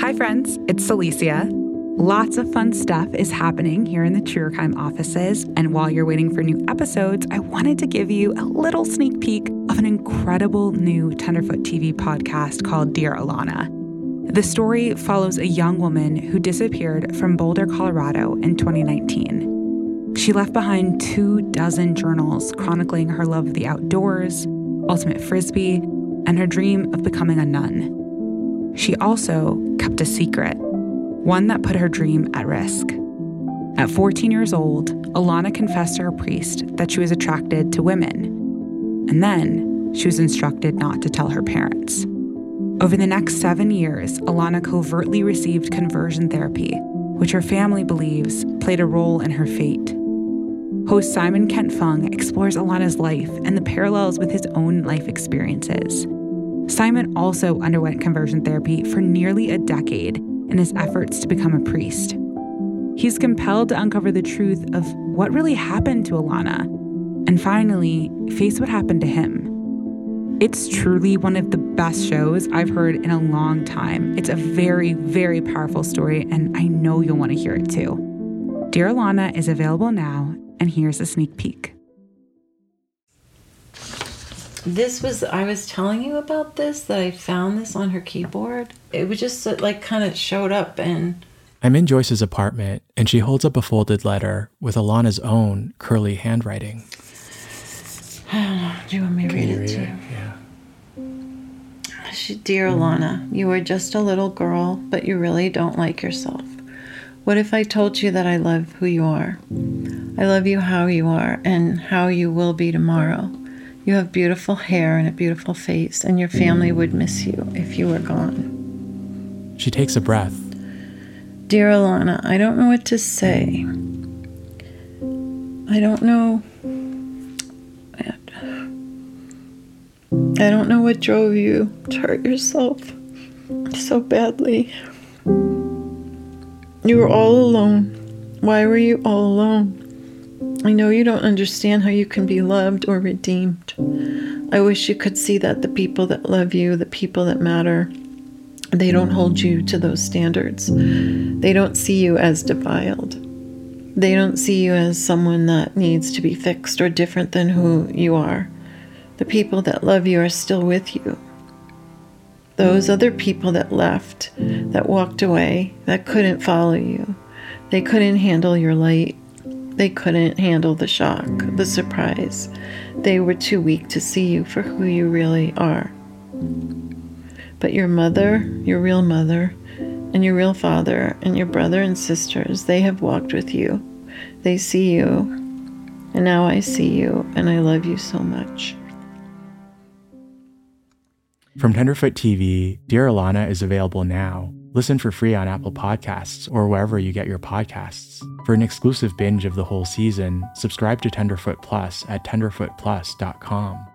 Hi, friends. It's Celicia. Lots of fun stuff is happening here in the True Crime offices. And while you're waiting for new episodes, I wanted to give you a little sneak peek of an incredible new Tenderfoot TV podcast called Dear Alana. The story follows a young woman who disappeared from Boulder, Colorado in 2019. She left behind two dozen journals chronicling her love of the outdoors, ultimate frisbee, and her dream of becoming a nun. She also kept a secret, one that put her dream at risk. At 14 years old, Alana confessed to her priest that she was attracted to women. And then she was instructed not to tell her parents. Over the next seven years, Alana covertly received conversion therapy, which her family believes played a role in her fate. Host Simon Kent Fung explores Alana's life and the parallels with his own life experiences. Simon also underwent conversion therapy for nearly a decade in his efforts to become a priest. He's compelled to uncover the truth of what really happened to Alana and finally face what happened to him. It's truly one of the best shows I've heard in a long time. It's a very, very powerful story, and I know you'll want to hear it too. Dear Alana is available now, and here's a sneak peek. This was I was telling you about this that I found this on her keyboard. It was just uh, like kind of showed up and I'm in Joyce's apartment and she holds up a folded letter with Alana's own curly handwriting. I don't know. Do you want me to read, read it to it? you? Yeah. She, Dear Alana, you are just a little girl, but you really don't like yourself. What if I told you that I love who you are? I love you how you are and how you will be tomorrow. You have beautiful hair and a beautiful face, and your family would miss you if you were gone. She takes a breath. Dear Alana, I don't know what to say. I don't know. I don't know what drove you to hurt yourself so badly. You were all alone. Why were you all alone? I know you don't understand how you can be mm. loved or redeemed. I wish you could see that the people that love you, the people that matter, they don't hold you to those standards. They don't see you as defiled. They don't see you as someone that needs to be fixed or different than who you are. The people that love you are still with you. Those other people that left, that walked away, that couldn't follow you, they couldn't handle your light. They couldn't handle the shock, the surprise. They were too weak to see you for who you really are. But your mother, your real mother, and your real father, and your brother and sisters, they have walked with you. They see you, and now I see you, and I love you so much. From Tenderfoot TV, Dear Alana is available now. Listen for free on Apple Podcasts or wherever you get your podcasts. For an exclusive binge of the whole season, subscribe to Tenderfoot Plus at tenderfootplus.com.